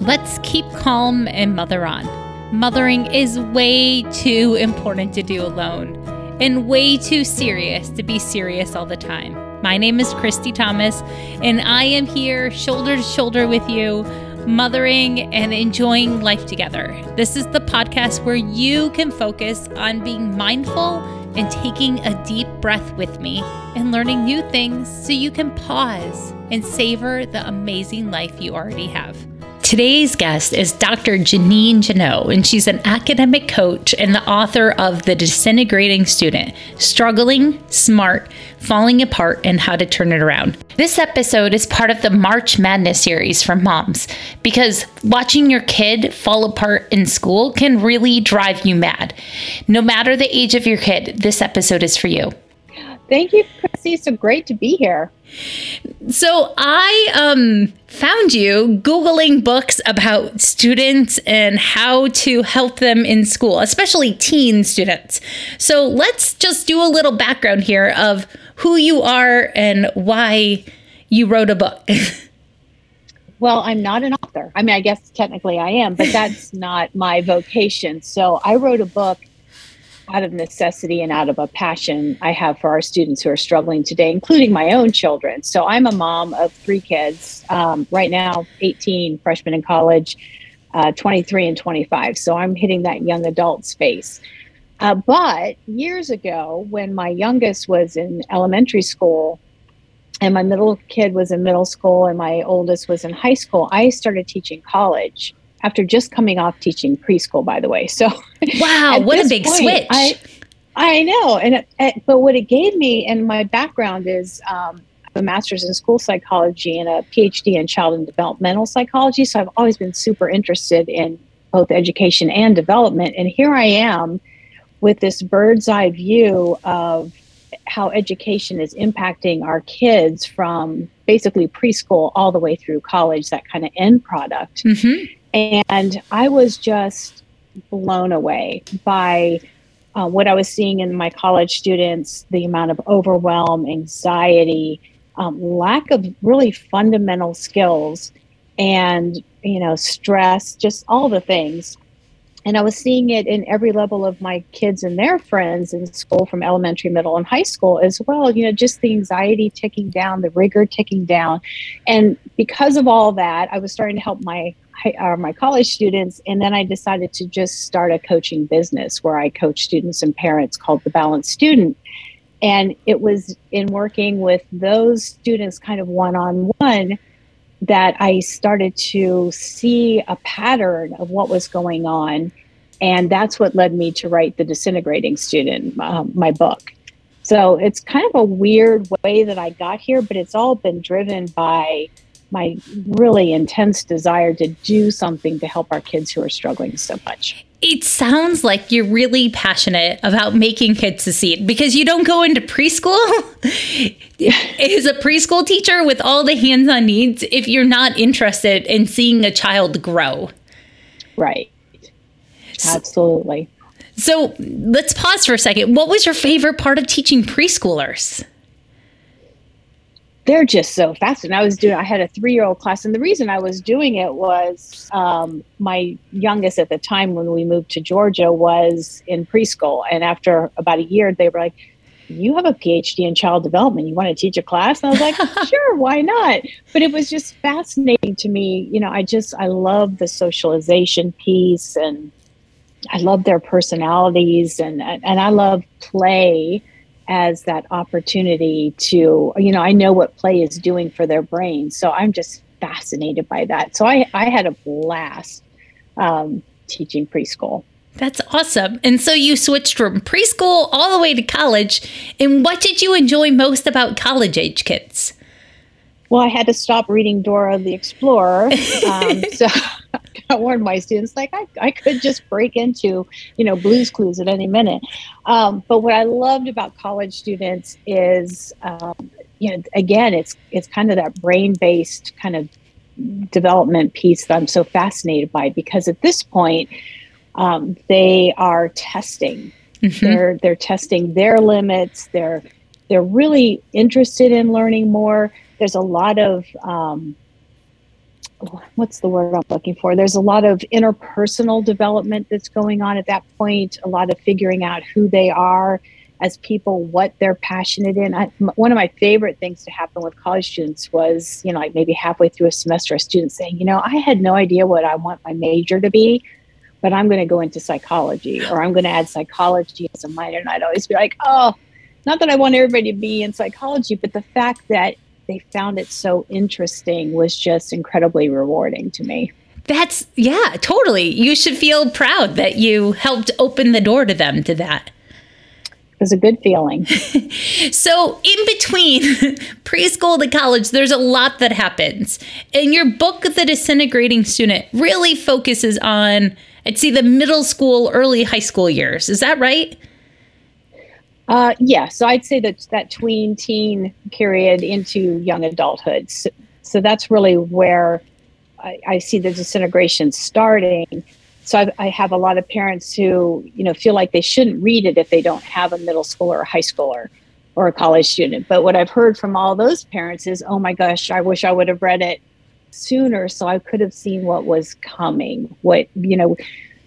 Let's keep calm and mother on. Mothering is way too important to do alone and way too serious to be serious all the time. My name is Christy Thomas, and I am here shoulder to shoulder with you, mothering and enjoying life together. This is the podcast where you can focus on being mindful and taking a deep breath with me and learning new things so you can pause and savor the amazing life you already have. Today's guest is Dr. Janine Jeannot, and she's an academic coach and the author of The Disintegrating Student Struggling, Smart, Falling Apart, and How to Turn It Around. This episode is part of the March Madness series for moms because watching your kid fall apart in school can really drive you mad. No matter the age of your kid, this episode is for you. Thank you, Chrissy. So great to be here. So I um, found you Googling books about students and how to help them in school, especially teen students. So let's just do a little background here of who you are and why you wrote a book. well, I'm not an author. I mean, I guess technically I am, but that's not my vocation. So I wrote a book out of necessity and out of a passion I have for our students who are struggling today, including my own children. So I'm a mom of three kids, um, right now 18, freshmen in college, uh, 23 and 25. So I'm hitting that young adult space. Uh, but years ago, when my youngest was in elementary school, and my middle kid was in middle school, and my oldest was in high school, I started teaching college after just coming off teaching preschool, by the way. So, wow, what a big point, switch! I, I know, and it, it, but what it gave me, and my background is um, a master's in school psychology and a PhD in child and developmental psychology. So I've always been super interested in both education and development. And here I am with this bird's eye view of how education is impacting our kids from basically preschool all the way through college, that kind of end product. Mm-hmm. And I was just blown away by uh, what I was seeing in my college students the amount of overwhelm, anxiety, um, lack of really fundamental skills, and you know, stress, just all the things. And I was seeing it in every level of my kids and their friends in school, from elementary, middle, and high school as well. You know, just the anxiety ticking down, the rigor ticking down. And because of all that, I was starting to help my uh, my college students, and then I decided to just start a coaching business where I coach students and parents called the Balanced Student. And it was in working with those students, kind of one on one, that I started to see a pattern of what was going on. And that's what led me to write The Disintegrating Student, um, my book. So it's kind of a weird way that I got here, but it's all been driven by my really intense desire to do something to help our kids who are struggling so much. It sounds like you're really passionate about making kids succeed because you don't go into preschool as a preschool teacher with all the hands on needs if you're not interested in seeing a child grow. Right. Absolutely. So let's pause for a second. What was your favorite part of teaching preschoolers? They're just so fascinating. I was doing, I had a three year old class, and the reason I was doing it was um, my youngest at the time when we moved to Georgia was in preschool. And after about a year, they were like, You have a PhD in child development. You want to teach a class? And I was like, Sure, why not? But it was just fascinating to me. You know, I just, I love the socialization piece and I love their personalities and, and I love play as that opportunity to, you know, I know what play is doing for their brain. So I'm just fascinated by that. So I, I had a blast um, teaching preschool. That's awesome. And so you switched from preschool all the way to college. And what did you enjoy most about college age kids? Well, I had to stop reading Dora the Explorer. Um, so I warned my students, like I, I could just break into, you know, Blue's Clues at any minute. Um, but what I loved about college students is, um, you know, again, it's it's kind of that brain-based kind of development piece that I'm so fascinated by because at this point, um, they are testing. Mm-hmm. They're they're testing their limits. They're they're really interested in learning more there's a lot of um, what's the word I'm looking for? There's a lot of interpersonal development that's going on at that point, a lot of figuring out who they are as people, what they're passionate in. I, m- one of my favorite things to happen with college students was, you know, like maybe halfway through a semester, a student saying, you know, I had no idea what I want my major to be, but I'm going to go into psychology or I'm going to add psychology as a minor. And I'd always be like, oh, not that I want everybody to be in psychology, but the fact that they found it so interesting was just incredibly rewarding to me. That's, yeah, totally. You should feel proud that you helped open the door to them to that. It was a good feeling. so, in between preschool to college, there's a lot that happens. And your book, The Disintegrating Student, really focuses on, I'd say, the middle school, early high school years. Is that right? Uh, yeah, so I'd say that that tween teen period into young adulthood. So, so that's really where I, I, see the disintegration starting. So I, I, have a lot of parents who you know feel like they shouldn't read it if they don't have a middle schooler or a high schooler or a college student. But what I've heard from all those parents is, "Oh my gosh, I wish I would have read it sooner so I could have seen what was coming." What you know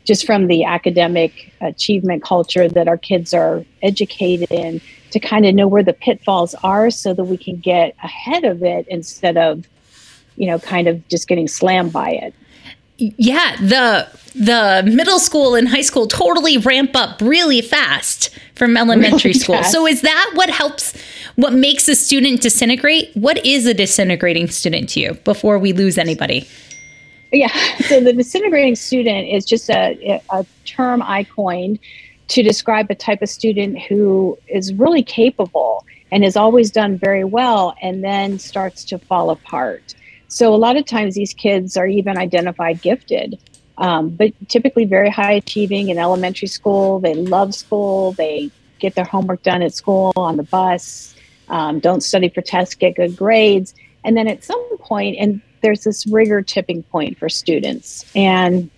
just from the academic achievement culture that our kids are educated in to kind of know where the pitfalls are so that we can get ahead of it instead of you know kind of just getting slammed by it. Yeah the the middle school and high school totally ramp up really fast from elementary really school fast. so is that what helps what makes a student disintegrate? What is a disintegrating student to you before we lose anybody yeah. So the disintegrating student is just a, a term I coined to describe a type of student who is really capable and has always done very well and then starts to fall apart. So a lot of times these kids are even identified gifted, um, but typically very high achieving in elementary school. They love school. They get their homework done at school on the bus. Um, don't study for tests, get good grades. And then at some point, and there's this rigor tipping point for students. And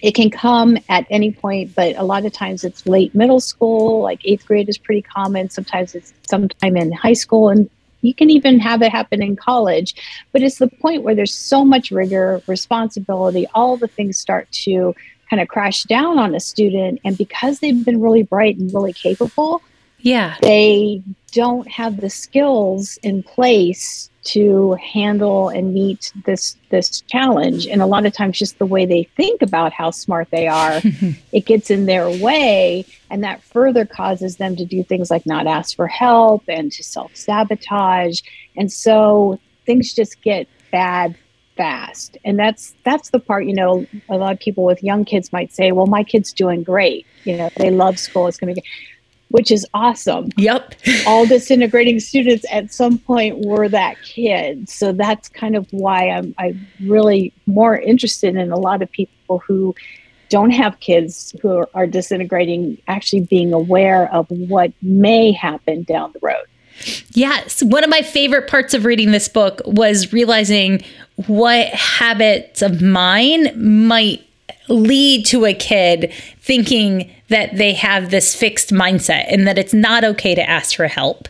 it can come at any point but a lot of times it's late middle school like eighth grade is pretty common. Sometimes it's sometime in high school and you can even have it happen in college. But it's the point where there's so much rigor responsibility all the things start to kind of crash down on a student. And because they've been really bright and really capable yeah. they don't have the skills in place to handle and meet this this challenge. And a lot of times just the way they think about how smart they are it gets in their way and that further causes them to do things like not ask for help and to self-sabotage. And so things just get bad fast. And that's that's the part you know a lot of people with young kids might say well my kid's doing great. You know they love school it's going to be which is awesome. Yep. All disintegrating students at some point were that kid. So that's kind of why I'm I'm really more interested in a lot of people who don't have kids who are, are disintegrating actually being aware of what may happen down the road. Yes. One of my favorite parts of reading this book was realizing what habits of mine might lead to a kid thinking that they have this fixed mindset and that it's not okay to ask for help.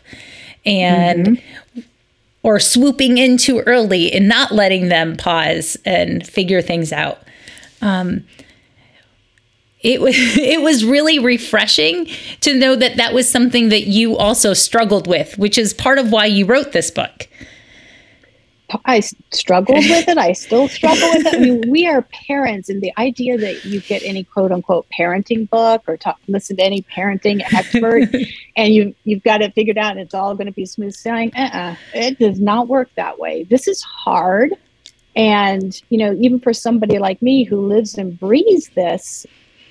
And mm-hmm. or swooping in too early and not letting them pause and figure things out. Um, it was it was really refreshing to know that that was something that you also struggled with which is part of why you wrote this book I struggled with it. I still struggle with it. I mean, we are parents, and the idea that you get any quote unquote parenting book or talk, listen to any parenting expert, and you you've got it figured out, and it's all going to be smooth sailing. Uh-uh. It does not work that way. This is hard, and you know, even for somebody like me who lives and breathes this,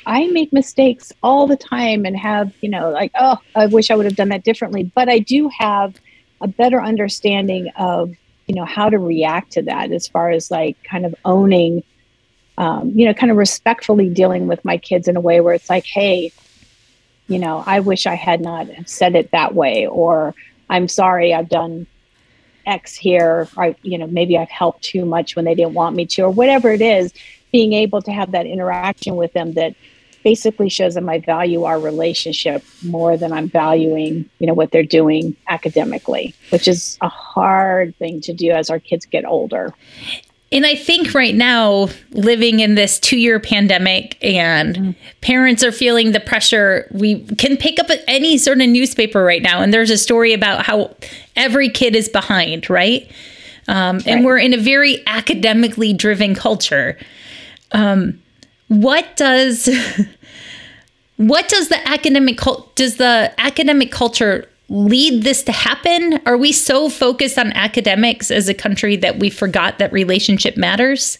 I make mistakes all the time, and have you know, like, oh, I wish I would have done that differently. But I do have a better understanding of you know how to react to that as far as like kind of owning um, you know kind of respectfully dealing with my kids in a way where it's like hey you know i wish i had not said it that way or i'm sorry i've done x here or you know maybe i've helped too much when they didn't want me to or whatever it is being able to have that interaction with them that basically shows them I value our relationship more than I'm valuing, you know, what they're doing academically, which is a hard thing to do as our kids get older. And I think right now, living in this two year pandemic and mm-hmm. parents are feeling the pressure, we can pick up any sort of newspaper right now. And there's a story about how every kid is behind, right? Um, right. And we're in a very academically driven culture. Um, what does what does the academic cult does the academic culture lead this to happen? Are we so focused on academics as a country that we forgot that relationship matters?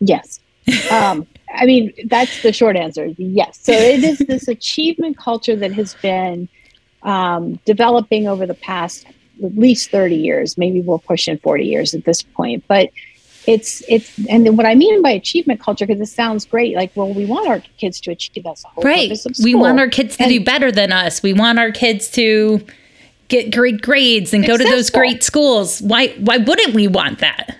Yes. Um, I mean, that's the short answer. Yes. So it is this achievement culture that has been um, developing over the past at least 30 years. Maybe we'll push in 40 years at this point. But it's it's and what I mean by achievement culture because it sounds great. Like, well, we want our kids to achieve. That's the whole right. We want our kids to and, do better than us. We want our kids to get great grades and go to those great schools. Why why wouldn't we want that?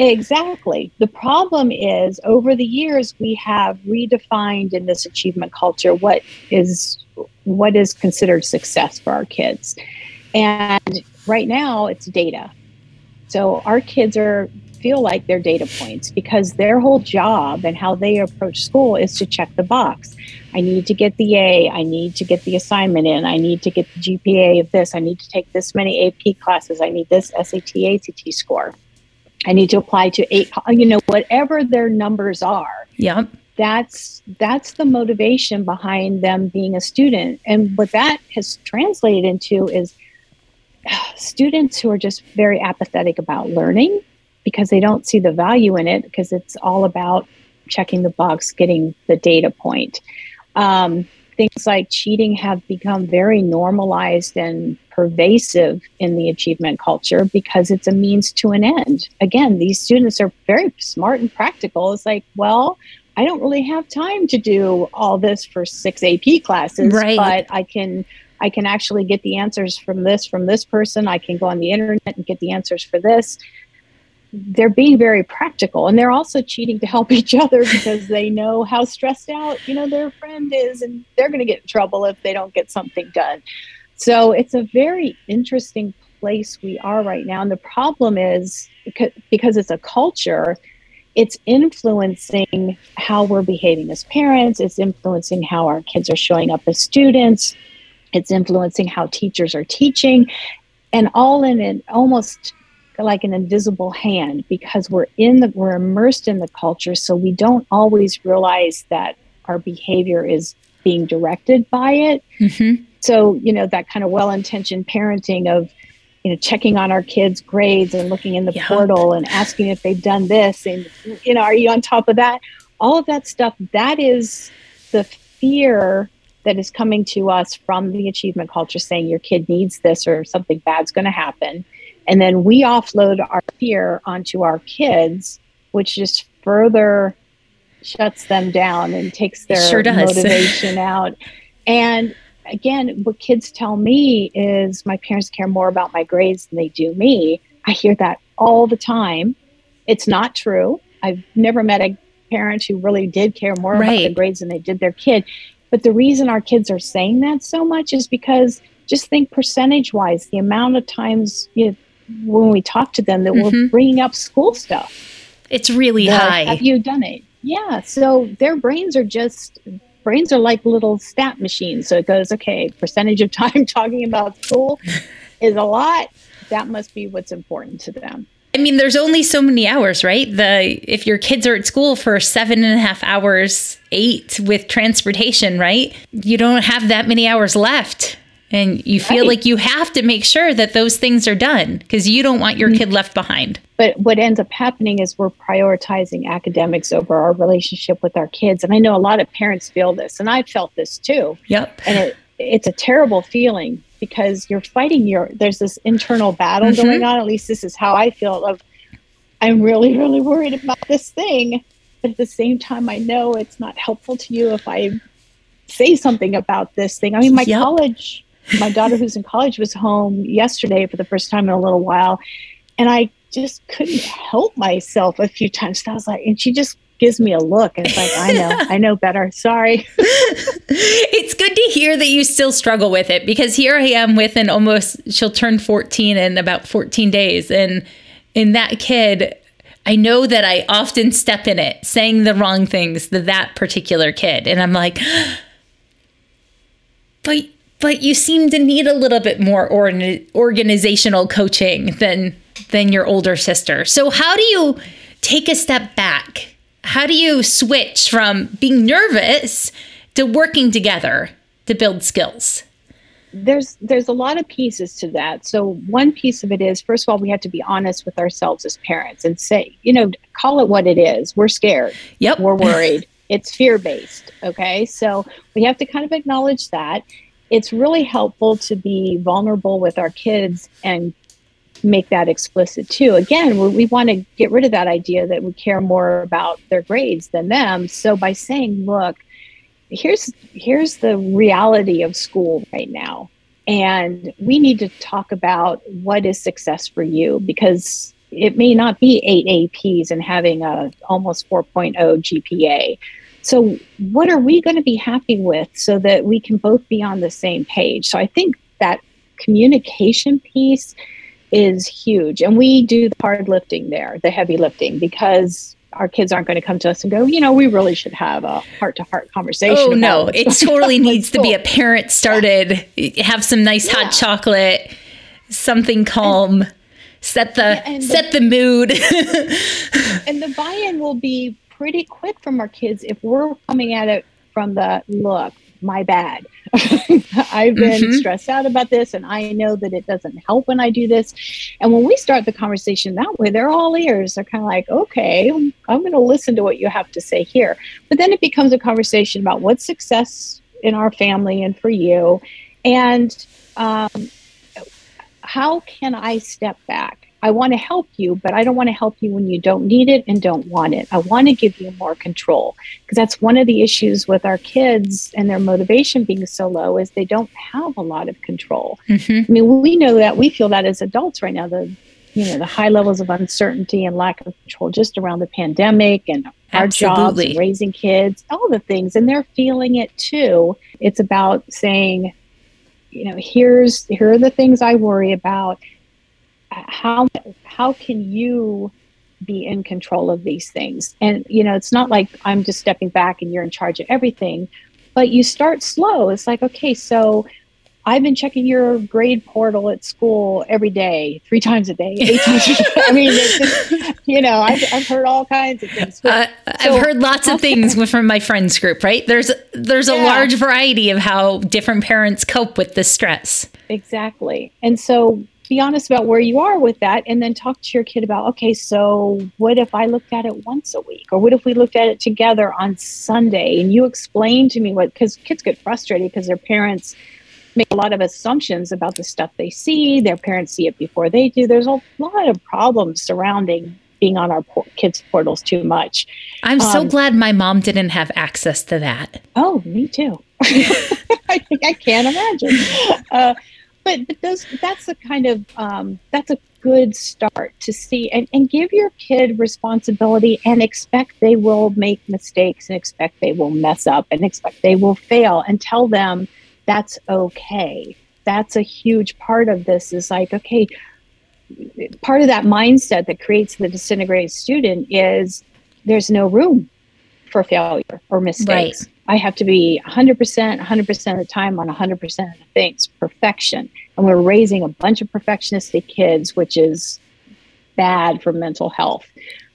Exactly. The problem is over the years we have redefined in this achievement culture what is what is considered success for our kids. And right now it's data. So our kids are feel like they're data points because their whole job and how they approach school is to check the box. I need to get the A, I need to get the assignment in, I need to get the GPA of this, I need to take this many AP classes, I need this SAT, ACT score. I need to apply to eight, you know, whatever their numbers are. Yep. That's that's the motivation behind them being a student. And what that has translated into is uh, students who are just very apathetic about learning because they don't see the value in it because it's all about checking the box, getting the data point. Um, things like cheating have become very normalized and pervasive in the achievement culture because it's a means to an end. Again, these students are very smart and practical. It's like, well, I don't really have time to do all this for six AP classes, right. but I can I can actually get the answers from this from this person. I can go on the internet and get the answers for this they're being very practical and they're also cheating to help each other because they know how stressed out you know their friend is and they're going to get in trouble if they don't get something done. So it's a very interesting place we are right now and the problem is because it's a culture it's influencing how we're behaving as parents it's influencing how our kids are showing up as students it's influencing how teachers are teaching and all in an almost like an invisible hand because we're in the we're immersed in the culture so we don't always realize that our behavior is being directed by it mm-hmm. so you know that kind of well-intentioned parenting of you know checking on our kids grades and looking in the yeah. portal and asking if they've done this and you know are you on top of that all of that stuff that is the fear that is coming to us from the achievement culture saying your kid needs this or something bad's going to happen and then we offload our fear onto our kids, which just further shuts them down and takes their sure motivation out. And again, what kids tell me is my parents care more about my grades than they do me. I hear that all the time. It's not true. I've never met a parent who really did care more right. about the grades than they did their kid. But the reason our kids are saying that so much is because just think percentage wise, the amount of times you know, when we talk to them that mm-hmm. we're bringing up school stuff. It's really high. Have you done it? Yeah. So their brains are just brains are like little stat machines. So it goes, okay, percentage of time talking about school is a lot. That must be what's important to them. I mean, there's only so many hours, right? The if your kids are at school for seven and a half hours, eight with transportation, right? You don't have that many hours left and you feel right. like you have to make sure that those things are done because you don't want your mm-hmm. kid left behind. But what ends up happening is we're prioritizing academics over our relationship with our kids. And I know a lot of parents feel this, and I felt this too. Yep. And it, it's a terrible feeling because you're fighting your, there's this internal battle mm-hmm. going on. At least this is how I feel of, I'm really, really worried about this thing. But at the same time, I know it's not helpful to you if I say something about this thing. I mean, my yep. college my daughter who's in college was home yesterday for the first time in a little while and i just couldn't help myself a few times i was like and she just gives me a look and it's like i know i know better sorry it's good to hear that you still struggle with it because here i am with an almost she'll turn 14 in about 14 days and in that kid I know that I often step in it, saying the wrong things to that particular kid. And I'm like, but but you seem to need a little bit more or- organizational coaching than than your older sister. So how do you take a step back? How do you switch from being nervous to working together to build skills? there's there's a lot of pieces to that. So one piece of it is first of all we have to be honest with ourselves as parents and say you know call it what it is. We're scared. Yep. We're worried. It's fear based okay? So we have to kind of acknowledge that it's really helpful to be vulnerable with our kids and make that explicit too again we, we want to get rid of that idea that we care more about their grades than them so by saying look here's here's the reality of school right now and we need to talk about what is success for you because it may not be eight APs and having a almost 4.0 GPA. So what are we going to be happy with so that we can both be on the same page? So I think that communication piece is huge and we do the hard lifting there, the heavy lifting because our kids aren't going to come to us and go, you know, we really should have a heart to heart conversation. Oh no, it totally needs to be a parent started. Yeah. Have some nice yeah. hot chocolate, something calm, and, set the yeah, set the, the mood. and the buy-in will be pretty quick from our kids if we're coming at it from the look my bad. I've been mm-hmm. stressed out about this and I know that it doesn't help when I do this. And when we start the conversation that way, they're all ears. They're kind of like, okay, I'm going to listen to what you have to say here. But then it becomes a conversation about what's success in our family and for you. And um, how can I step back? I want to help you, but I don't want to help you when you don't need it and don't want it. I want to give you more control because that's one of the issues with our kids and their motivation being so low is they don't have a lot of control. Mm-hmm. I mean, we know that we feel that as adults right now the you know the high levels of uncertainty and lack of control just around the pandemic and our Absolutely. jobs and raising kids, all the things and they're feeling it too. It's about saying you know, here's here are the things I worry about how how can you be in control of these things and you know it's not like i'm just stepping back and you're in charge of everything but you start slow it's like okay so I've been checking your grade portal at school every day, three times a day, eight times a day. I mean, just, you know, I've, I've, heard all kinds of things. Uh, so, I've heard lots of things from my friends group, right? There's there's a yeah. large variety of how different parents cope with the stress. Exactly. And so be honest about where you are with that and then talk to your kid about okay so what if i looked at it once a week? Or what if we looked at it together on sunday and you explain to me what because kids get frustrated because their parents make a lot of assumptions about the stuff they see. Their parents see it before they do. There's a lot of problems surrounding being on our por- kids portals too much. I'm um, so glad my mom didn't have access to that. Oh me too. I, think I can't imagine. Uh, but, but those that's a kind of um, that's a good start to see and, and give your kid responsibility and expect they will make mistakes and expect they will mess up and expect they will fail and tell them that's okay that's a huge part of this is like okay part of that mindset that creates the disintegrated student is there's no room for failure or mistakes right. I have to be 100%, 100% of the time on 100% of the things, perfection. And we're raising a bunch of perfectionistic kids, which is bad for mental health.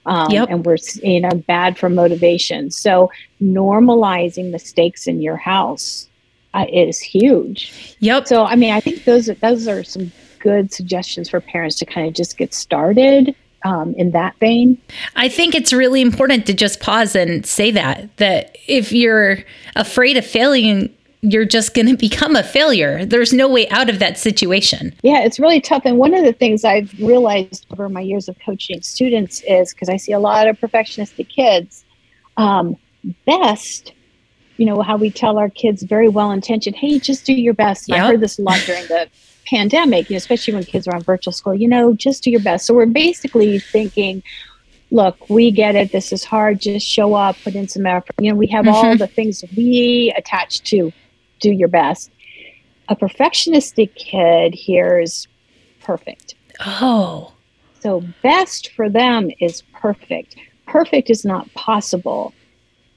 Um, yep. And we're, you know, bad for motivation. So normalizing mistakes in your house uh, is huge. Yep. So, I mean, I think those, those are some good suggestions for parents to kind of just get started um, in that vein. I think it's really important to just pause and say that that if you're afraid of failing, you're just going to become a failure. There's no way out of that situation. Yeah, it's really tough. And one of the things I've realized over my years of coaching students is because I see a lot of perfectionistic kids, um, best you know how we tell our kids very well intentioned hey just do your best yep. i heard this a lot during the pandemic, you know, especially when kids are on virtual school, you know, just do your best. So we're basically thinking, look, we get it. This is hard. Just show up, put in some effort. You know, we have mm-hmm. all the things we attach to do your best. A perfectionistic kid hears perfect. Oh. So, best for them is perfect. Perfect is not possible,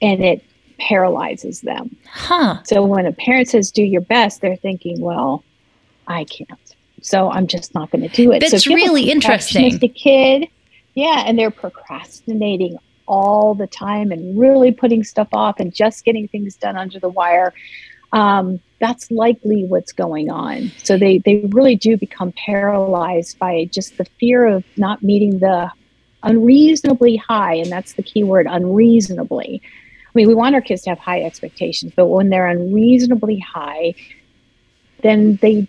and it paralyzes them. Huh. So, when a parent says, do your best, they're thinking, well, I can't. So, I'm just not going to do it. That's so if you have a really interesting. perfectionistic kid, yeah, and they're procrastinating all the time and really putting stuff off and just getting things done under the wire. Um, that's likely what's going on. So they, they really do become paralyzed by just the fear of not meeting the unreasonably high, and that's the key word unreasonably. I mean, we want our kids to have high expectations, but when they're unreasonably high, then they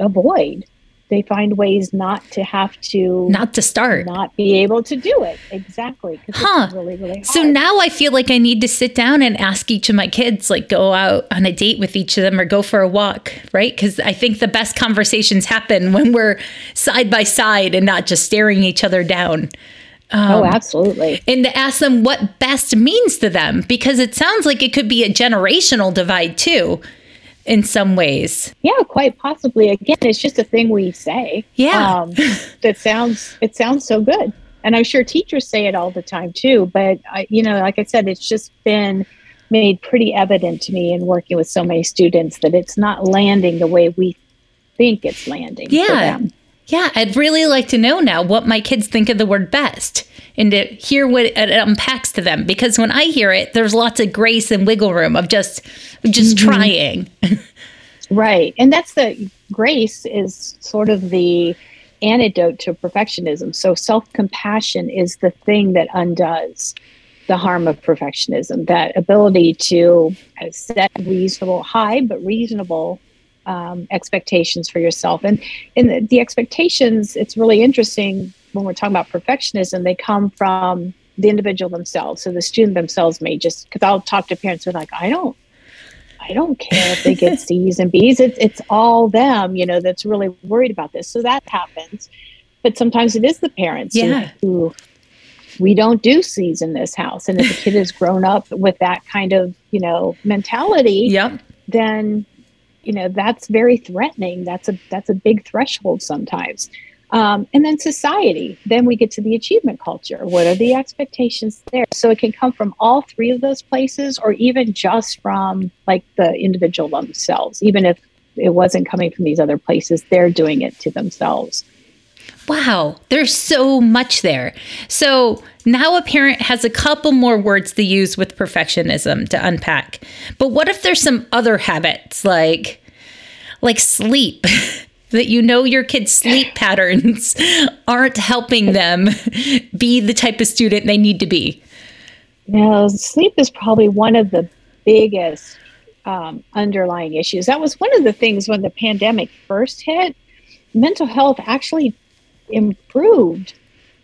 avoid. They find ways not to have to Not to start. not be able to do it exactly Huh. really really. So now I feel like I need to sit down and ask each of my kids, like go out on a date with each of them or go for a walk, right? Because I think the best conversations happen when we're side by side and not just staring each other down. oh, um, absolutely. And to ask them what best means to them, because it sounds like it could be a generational divide too, in some ways. Yeah, quite possibly. Again, it's just a thing we say. Yeah. Um, that sounds it sounds so good, and I'm sure teachers say it all the time too. But I, you know, like I said, it's just been made pretty evident to me in working with so many students that it's not landing the way we think it's landing. for Yeah. Yeah, I'd really like to know now what my kids think of the word best and to hear what it unpacks to them. Because when I hear it, there's lots of grace and wiggle room of just just mm-hmm. trying. Right. And that's the grace is sort of the antidote to perfectionism. So self compassion is the thing that undoes the harm of perfectionism, that ability to set reasonable, high but reasonable um, expectations for yourself. And in the, the expectations, it's really interesting when we're talking about perfectionism, they come from the individual themselves. So the student themselves may just, because I'll talk to parents who are like, I don't I don't care if they get C's and B's. It's it's all them, you know, that's really worried about this. So that happens. But sometimes it is the parents who- Yeah. who, we don't do C's in this house. And if the kid has grown up with that kind of, you know, mentality, Yep. then you know that's very threatening. That's a that's a big threshold sometimes. Um, and then society. Then we get to the achievement culture. What are the expectations there? So it can come from all three of those places, or even just from like the individual themselves. Even if it wasn't coming from these other places, they're doing it to themselves. Wow, there's so much there. So now a parent has a couple more words to use with perfectionism to unpack. But what if there's some other habits like like sleep that you know your kids' sleep patterns aren't helping them be the type of student they need to be? Now, sleep is probably one of the biggest um, underlying issues. That was one of the things when the pandemic first hit. Mental health actually improved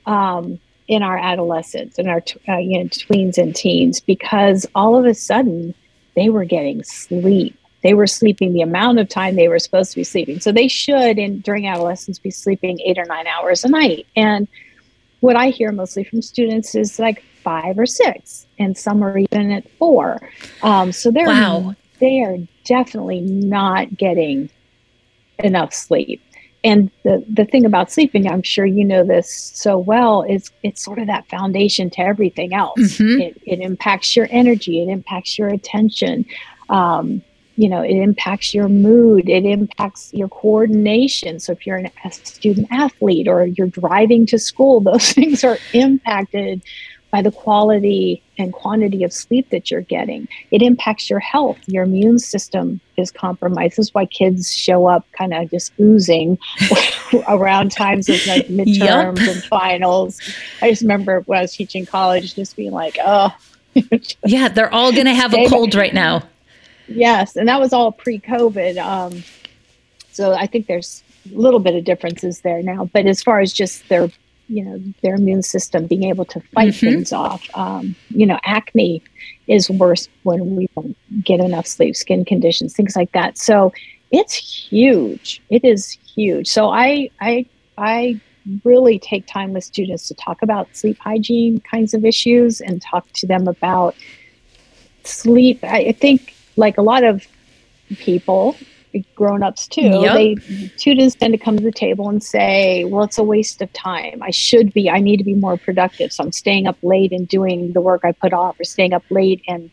um, in our adolescents and our t- uh, you know, tweens and teens because all of a sudden they were getting sleep. They were sleeping the amount of time they were supposed to be sleeping. So they should, in during adolescence, be sleeping eight or nine hours a night. And what I hear mostly from students is like five or six, and some are even at four. Um, so they're Wow. they are definitely not getting enough sleep. And the the thing about sleeping, I'm sure you know this so well, is it's sort of that foundation to everything else. Mhm. It, it impacts your energy, it impacts your attention. Um, you know, it impacts your mood, it impacts your coordination. So if you're an, a student athlete or you're driving to school, those things are impacted by the quality and quantity of sleep that you're getting. It impacts your health. Your immune system is compromised. This is why kids show up kind of just oozing around times of like midterms and finals. I just remember when I was teaching college, just being like, oh, Yeah, they're all going to have a cold right now. Yes, and that was all pre-COVID. Um, so I think there's a little bit of differences there now. But as far as just their, you know, their immune system being able to fight Mhm. things off, um, you know, acne is worse when we don't get enough sleep, skin conditions, things like that. So it's huge. It is huge. So I, I, I really take time with students to talk about sleep hygiene kinds of issues and talk to them about sleep. I I think, like a lot of people, grown-ups too Yep. they students tend to come to the table and say well it's a waste of time. I should be i need to be more productive so i'm staying up late and doing the work i put off or staying up late and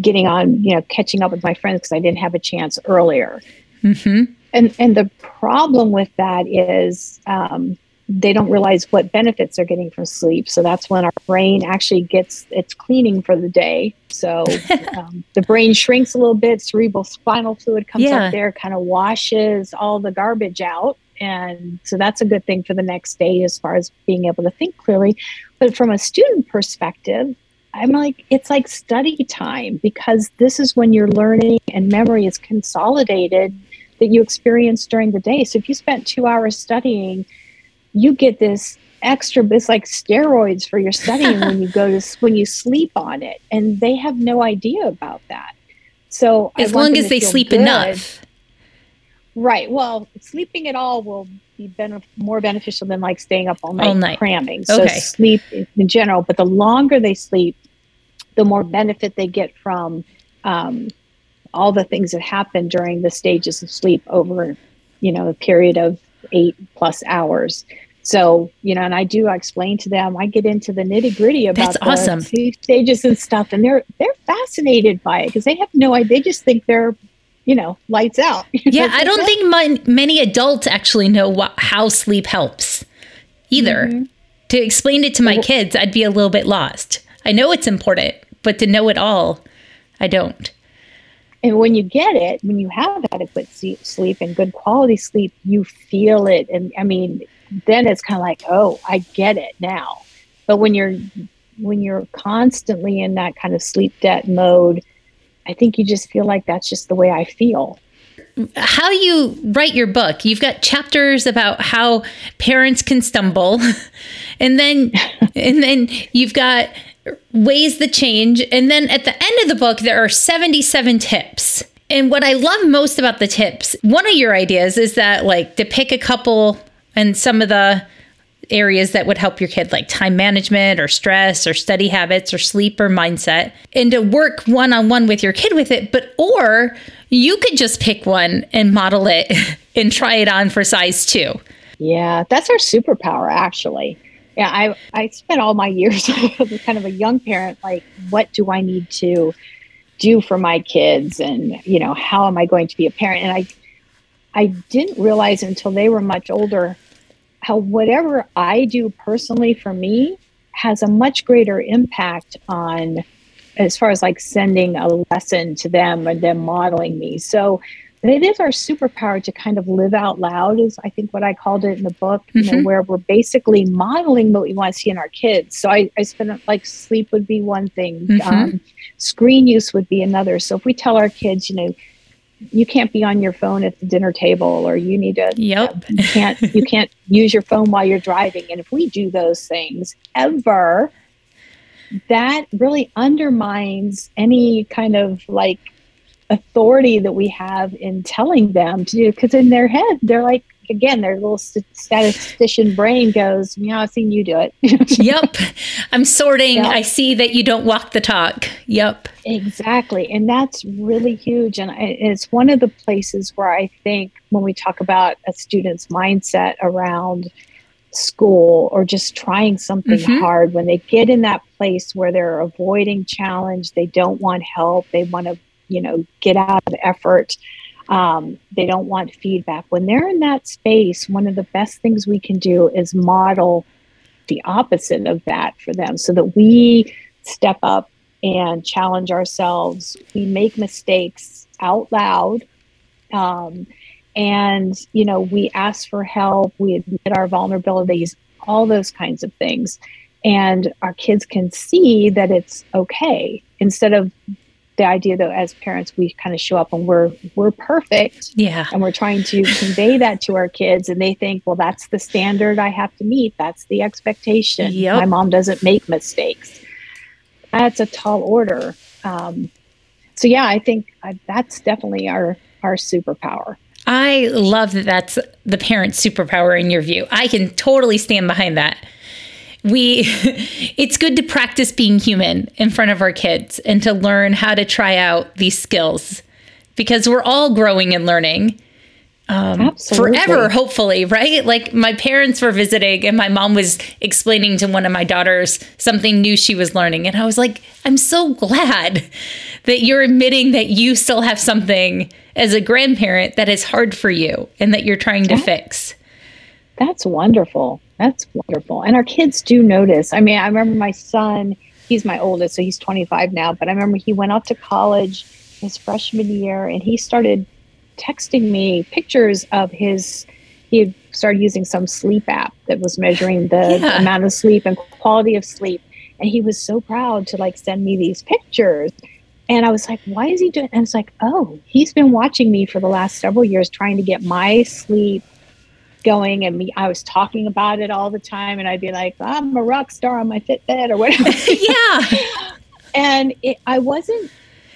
getting on you know catching up with my friends because i didn't have a chance earlier. Hmm and and the problem with that is um, they don't realize what benefits they're getting from sleep. So that's when our brain actually gets its cleaning for the day. So um, the brain shrinks a little bit, cerebral spinal fluid comes Yeah. up there, kind of washes all the garbage out. And so that's a good thing for the next day as far as being able to think clearly. But from a student perspective, I'm like, it's like study time because this is when your learning and memory is consolidated that you experience during the day. So if you spent two hours studying, you get this extra it's like steroids for your studying when you go to when you sleep on it and they have no idea about that so As long as they sleep good. enough. right well sleeping at all will be benef- more beneficial than like staying up all night, All night. cramming so Okay. sleep in in general but the longer they sleep the more benefit they get from um, all the things that happen during the stages of sleep over you know a period of eight plus hours so you know and i do I explain to them i get into the nitty gritty about That's the awesome. sleep stages and stuff and they're they're fascinated by it because they have no idea they just think they're you know lights out Yeah, I don't "Oh, think mon- many adults actually know what, how sleep helps either. Mhm. To explain it to my kids, I'd be a little bit lost. I know it's important, but to know it all, I don't. And when you get it, when you have adequate sleep and good quality sleep, you feel it. And I mean, then it's kind of like, oh, I get it now. But when you're when you're constantly in that kind of sleep debt mode, I think you just feel like that's just the way I feel. how you write your book you've got chapters about how parents can stumble and then and then you've got ways that change and then at the end of the book there are 77 tips and what i love most about the tips one of your ideas is that like to pick a couple and some of the areas that would help your kid, like time management or stress or study habits or sleep or mindset, and to work one on one with your kid with it. But, or you could just pick one and model it and try it on for size two. Yeah, that's our superpower, actually. Yeah, I I spent all my years as kind of a young parent, like, what do I need to do for my kids, and you know, how am I going to be a parent? And I I didn't realize until they were much older how whatever I do personally for me has a much greater impact on as far as like sending a lesson to them and them modeling me. So it is our superpower to kind of live out loud is i think what i called it in the book you know Mhm. where we're basically modeling what we want to see in our kids so i, I spend like sleep would be one thing Mhm. um, screen use would be another so if we tell our kids you know you can't be on your phone at the dinner table or you need to Yep. you can't you can't use your phone while you're driving and if we do those things ever that really undermines any kind of like authority that we have in telling them to do because in their head they're like again their little statistician brain goes yeah i've seen you do it Yep. I'm sorting. Yeah. I see that you don't walk the talk. Yep. Exactly. And that's really huge. And it's one of the places where I think when we talk about a student's mindset around school or just trying something Mhm. hard, when they get in that place where they're avoiding challenge, they don't want help, they want to, you know, get out of effort. Um, they don't want feedback. When they're in that space, one of the best things we can do is model the opposite of that for them so that we step up and challenge ourselves. We make mistakes out loud. Um, and, you know, we ask for help, we admit our vulnerabilities, all those kinds of things. And our kids can see that it's okay instead of the idea that as parents we kind of show up and we're we're perfect Yeah. and we're trying to convey that to our kids and they think well that's the standard i have to meet that's the expectation Yep. my mom doesn't make mistakes that's a tall order um, so yeah i think I, that's definitely our our superpower I love that that's the parent superpower in your view. I can totally stand behind that. We it's good to practice being human in front of our kids and to learn how to try out these skills because we're all growing and learning um, forever, hopefully, right? Like my parents were visiting, and my mom was explaining to one of my daughters something new she was learning. And I was like, I'm so glad that you're admitting that you still have something as a grandparent that is hard for you and that you're trying to fix. That's wonderful. That's wonderful. And our kids do notice. I mean, I remember my son, he's my oldest, so he's 25 now, but I remember he went off to college his freshman year and he started texting me pictures of his he had started using some sleep app that was measuring the yeah. amount of sleep and quality of sleep and he was so proud to like send me these pictures and i was like why is he doing and it's like oh he's been watching me for the last several years trying to get my sleep going and me i was talking about it all the time and i'd be like i'm a rock star on my fitbit or whatever. Yeah. And it, i wasn't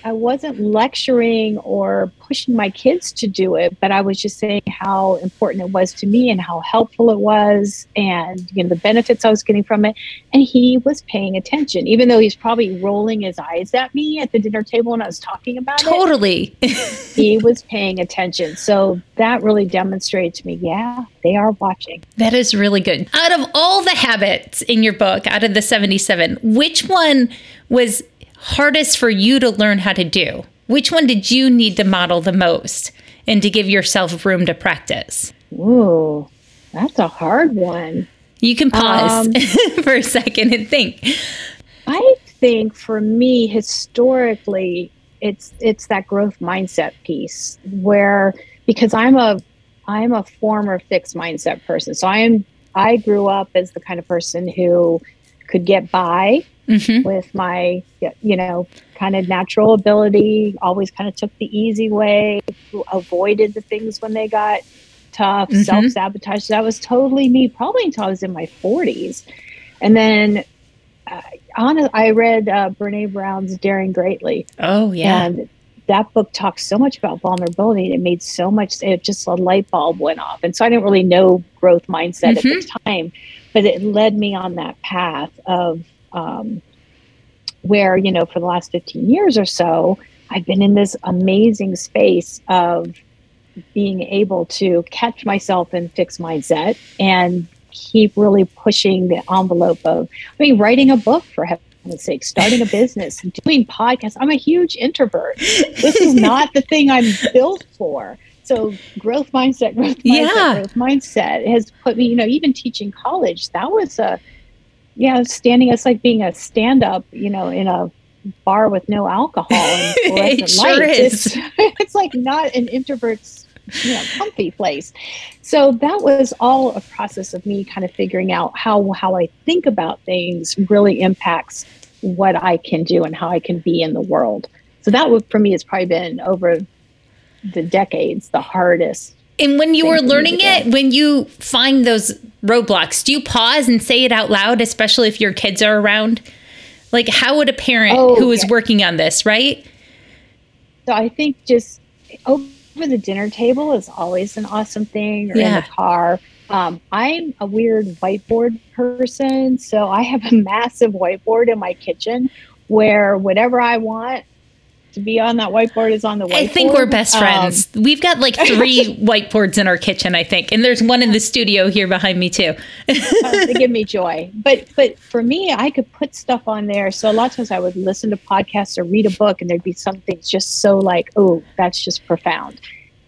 I wasn't lecturing or pushing my kids to do it, but I was just saying how important it was to me and how helpful it was and you know the benefits I was getting from it. And he was paying attention, even though he's probably rolling his eyes at me at the dinner table when I was talking about totally. it. Totally. he was paying attention. So that really demonstrated to me, yeah, they are watching. That is really good. Out of all the habits in your book, out of the 77, which one was hardest for you to learn how to do? Which one did you need to model the most and to give yourself room to practice? Ooh, that's a hard one. You can pause um, for a second and think. I think for me, historically, it's it's that growth mindset piece where because I'm a I'm a former fixed mindset person. So I am I grew up as the kind of person who could get by mm-hmm. with my, you know, kind of natural ability, always kind of took the easy way, avoided the things when they got tough, mm-hmm. self sabotage. That was totally me, probably until I was in my 40s. And then uh, on, I read uh, Brene Brown's Daring Greatly. Oh, yeah. And that book talks so much about vulnerability and it made so much it just a light bulb went off and so i didn't really know growth mindset mm-hmm. at the mm-hmm. time but it led me on that path of um, where you know for the last 15 years or so i've been in this amazing space of being able to catch myself in fixed mindset and keep really pushing the envelope of i mean writing a book for heaven's sake starting a business doing podcasts. I'm a huge introvert. This is not the thing i'm built for so growth mindset growth mindset yeah. growth mindset has put me you know even teaching college that was a yeah, standing it's like being a stand up, you know, in a bar with no alcohol and it sure is. It's, it's like not an introvert's you know comfy place. So that was all a process of me kind of figuring out how how I think about things really impacts what I can do and how I can be in the world. So that would for me has probably been over the decades the hardest and when you were learning it, when you find those roadblocks, do you pause and say it out loud, especially if your kids are around? Like, how would a parent oh, who is yeah. working on this, right? So I think just over the dinner table is always an awesome thing, or yeah. in the car. Um, I'm a weird whiteboard person, so I have a massive whiteboard in my kitchen where whatever I want, to be on that whiteboard is on the whiteboard. I think we're best um, friends. Um, We've got like three whiteboards in our kitchen, I think, and there's one in the studio here behind me too. they give me joy. But but for me, I could put stuff on there. So a lot of times I would listen to podcasts or read a book, and there'd be something just so like, oh, that's just profound,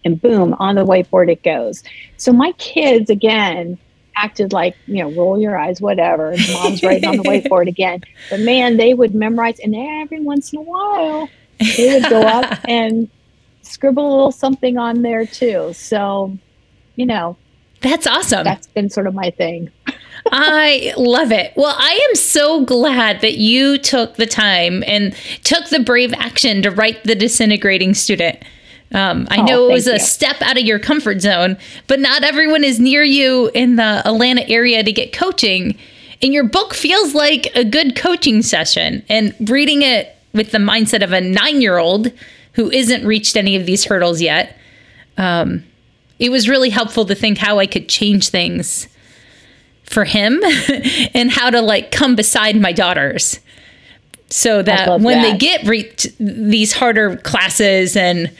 and boom, on the whiteboard it goes. So my kids again acted like you know roll your eyes whatever and mom's writing on the whiteboard again but man they would memorize and every once in a while they would go up and scribble a little something on there too. So, you know, that's awesome. That's been sort of my thing. I love it. Well, I am so glad that you took the time and took the brave action to write The Disintegrating Student. Um, I oh, know it was a you. step out of your comfort zone, but not everyone is near you in the Atlanta area to get coaching. And your book feels like a good coaching session. And reading it with the mindset of a nine year old who isn't reached any of these hurdles yet, um, it was really helpful to think how I could change things for him and how to like come beside my daughters so that when that. they get re- these harder classes and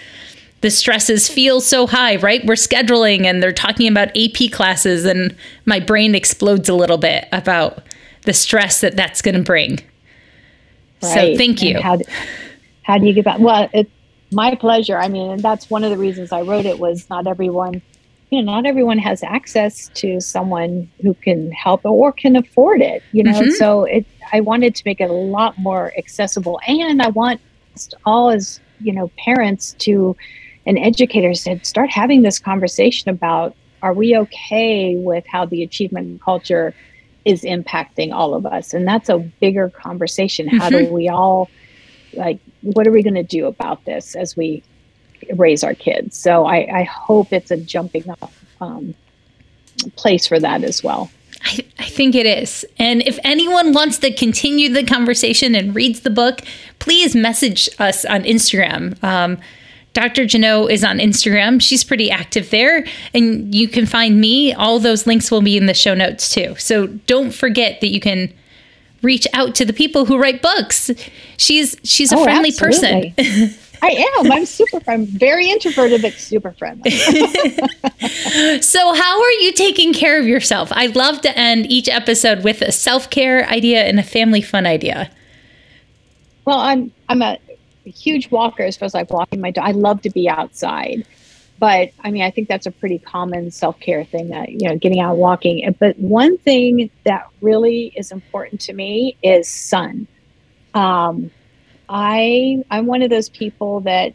the stresses feel so high, right? We're scheduling and they're talking about AP classes, and my brain explodes a little bit about the stress that that's going to bring. Right. So thank you. How do, how do you get back? Well, it's my pleasure. I mean, and that's one of the reasons I wrote it was not everyone, you know, not everyone has access to someone who can help or can afford it, you know. Mm-hmm. So it, I wanted to make it a lot more accessible, and I want all as you know parents to and educators to start having this conversation about are we okay with how the achievement culture is impacting all of us and that's a bigger conversation how mm-hmm. do we all like what are we going to do about this as we raise our kids so i, I hope it's a jumping off um, place for that as well I, I, think it is. And if anyone wants to continue the conversation and reads the book, please message us on Instagram. Um, Dr. Jannot is on Instagram. She's pretty active there. And you can find me. All those links will be in the show notes too. So don't forget that you can reach out to the people who write books. She's she's a oh, friendly absolutely. person. I am. I'm super. I'm very introverted, but super friendly. so, how are you taking care of yourself? I love to end each episode with a self care idea and a family fun idea. Well, I'm I'm a huge walker as far as like walking my dog. I love to be outside. But I mean, I think that's a pretty common self care thing that, you know, getting out walking. But one thing that really is important to me is sun. Um, I I'm one of those people that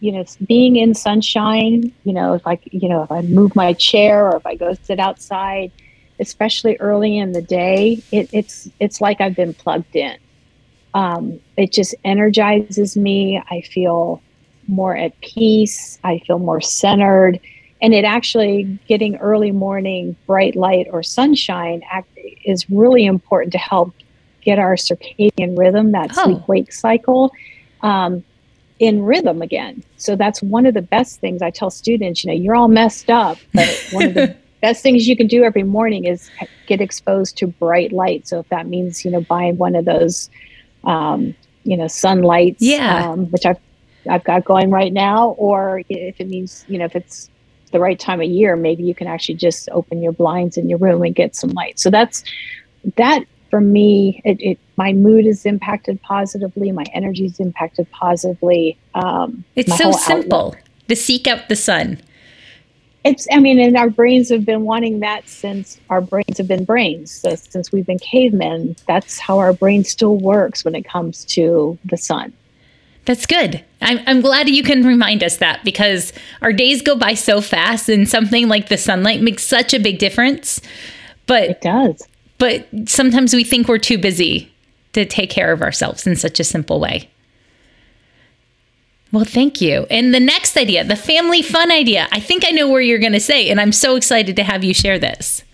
you know being in sunshine you know if i you know if i move my chair or if i go sit outside especially early in the day it, it's it's like i've been plugged in um, it just energizes me. I feel more at peace. I feel more centered. And it actually, getting early morning bright light or sunshine act, is really important to help get our circadian rhythm, that oh. sleep wake cycle, um, in rhythm again. So that's one of the best things I tell students. You know, you're all messed up, but one of the best things you can do every morning is get exposed to bright light. So if that means, you know, buying one of those um, you know, sunlights, yeah. Um, which I've, I've got going right now, or if it means, you know, if it's the right time of year, maybe you can actually just open your blinds in your room and get some light. So that's, that for me, it, it my mood is impacted positively. My energy is impacted positively. Um, it's so simple outlook. to seek out the sun it's i mean and our brains have been wanting that since our brains have been brains. So since we've been cavemen that's how our brain still works when it comes to the sun. That's good. I'm, I'm glad you can remind us that because our days go by so fast and something like the sunlight makes such a big difference. But it does. but sometimes we think we're too busy to take care of ourselves in such a simple way well, thank you. And the next idea, the family fun idea. I think I know where you're going to say, and I'm so excited to have you share this.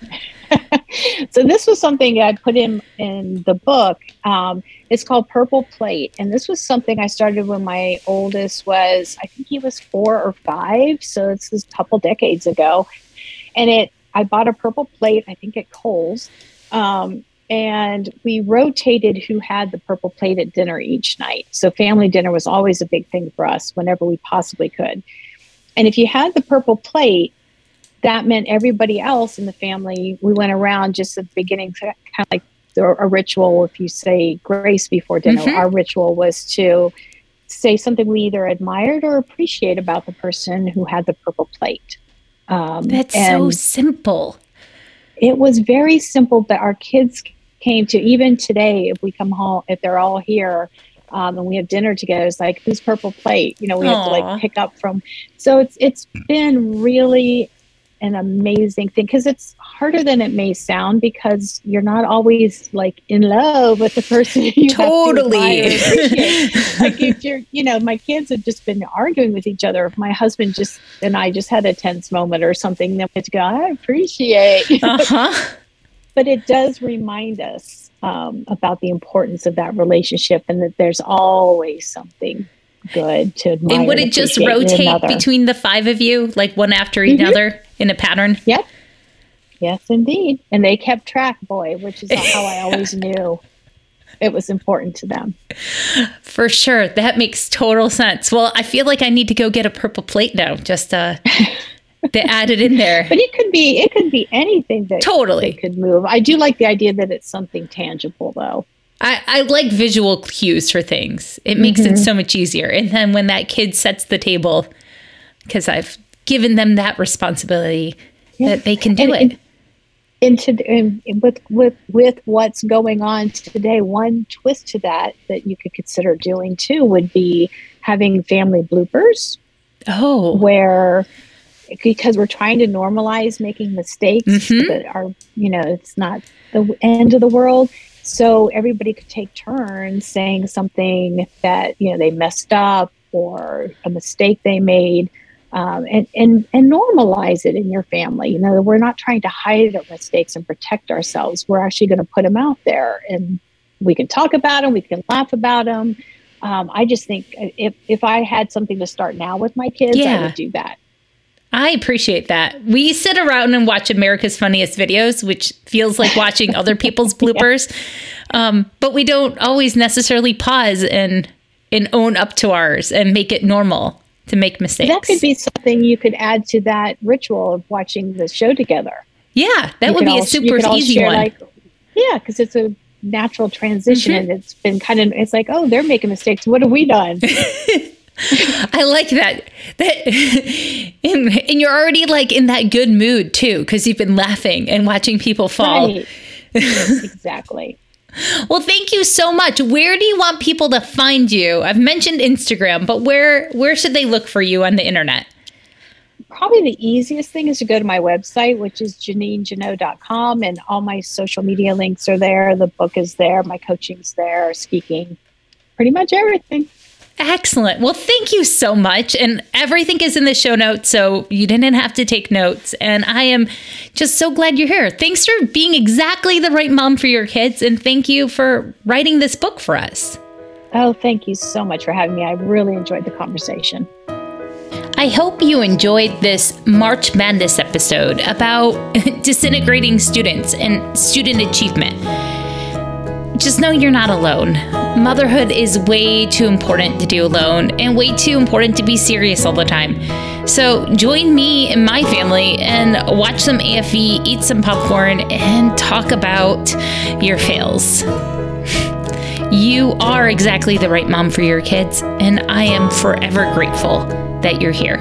so this was something I put in in the book. Um, it's called Purple Plate, and this was something I started when my oldest was, I think he was four or five. So this is a couple decades ago, and it. I bought a purple plate, I think at Kohl's, um, and we rotated who had the purple plate at dinner each night. So family dinner was always a big thing for us whenever we possibly could. And if you had the purple plate, that meant everybody else in the family, we went around just at the beginning, kind of like a ritual. If you say grace before dinner, mm-hmm. our ritual was to say something we either admired or appreciate about the person who had the purple plate. Um, That's so simple. It was very simple, but our kids came to even today if we come home if they're all here um, and we have dinner together it's like whose purple plate you know we Aww. have to like pick up from so it's it's been really an amazing thing because it's harder than it may sound because you're not always like in love with the person you totally. like if you're you know my kids have just been arguing with each other. If my husband just and i just had a tense moment or something then we have to go i appreciate. Uh-huh but it does remind us um, about the importance of that relationship and that there's always something good to admire. And would it just rotate between the five of you, like one after mm-hmm. another in a pattern? Yep. Yes, indeed. And they kept track, boy, which is how I always knew. it was important to them. For sure. That makes total sense. Well, I feel like I need to go get a purple plate now just uh, to add added in there. But it could be it could be anything that Totally. that could move. I do like the idea that it's something tangible though. I, I like visual cues for things. It makes it mm-hmm. so much easier. And then when that kid sets the table, because I've given them that responsibility, that they can do And- it. and- into and with with with what's going on today one twist to that that you could consider doing too would be having family bloopers oh, where because we're trying to normalize making mistakes Mhm. that are you know it's not the end of the world. So everybody could take turns saying something that you know they messed up or a mistake they made um, and, and and normalize it in your family. You know we're not trying to hide our mistakes and protect ourselves. We're actually going to put them out there and we can talk about them we can laugh about them um, i just think if if i had something to start now with my kids i would do that I appreciate that. We sit around and watch America's Funniest Videos, which feels like watching other people's bloopers, um, but we don't always necessarily pause and and own up to ours and make it normal to make mistakes. That could be something you could add to that ritual of watching the show together. yeah, that You would be all- a super easy share, one. Like, yeah, because it's a natural transition, Mm-hmm. and it's been kind of. It's like, oh, they're making mistakes. What have we done? I like that. That and, and you're already like in that good mood too because you've been laughing and watching people fall. Right. exactly. Well, thank you so much. Where do you want people to find you? I've mentioned Instagram, but where where should they look for you on the internet? Probably the easiest thing is to go to my website, which is janinejannot.com, and all my social media links are there. The book is there, my coaching's there, speaking, pretty much everything. Excellent. Well, thank you so much. And everything is in the show notes, so you didn't have to take notes. And I am just so glad you're here. Thanks for being exactly the right mom for your kids. And thank you for writing this book for us. Oh, thank you so much for having me. I really enjoyed the conversation. I hope you enjoyed this March Madness episode about disintegrating students and student achievement. Just know you're not alone. Motherhood is way too important to do alone and way too important to be serious all the time. So join me and my family and watch some AFV, eat some popcorn, and talk about your fails. You are exactly the right mom for your kids, and I am forever grateful that you're here.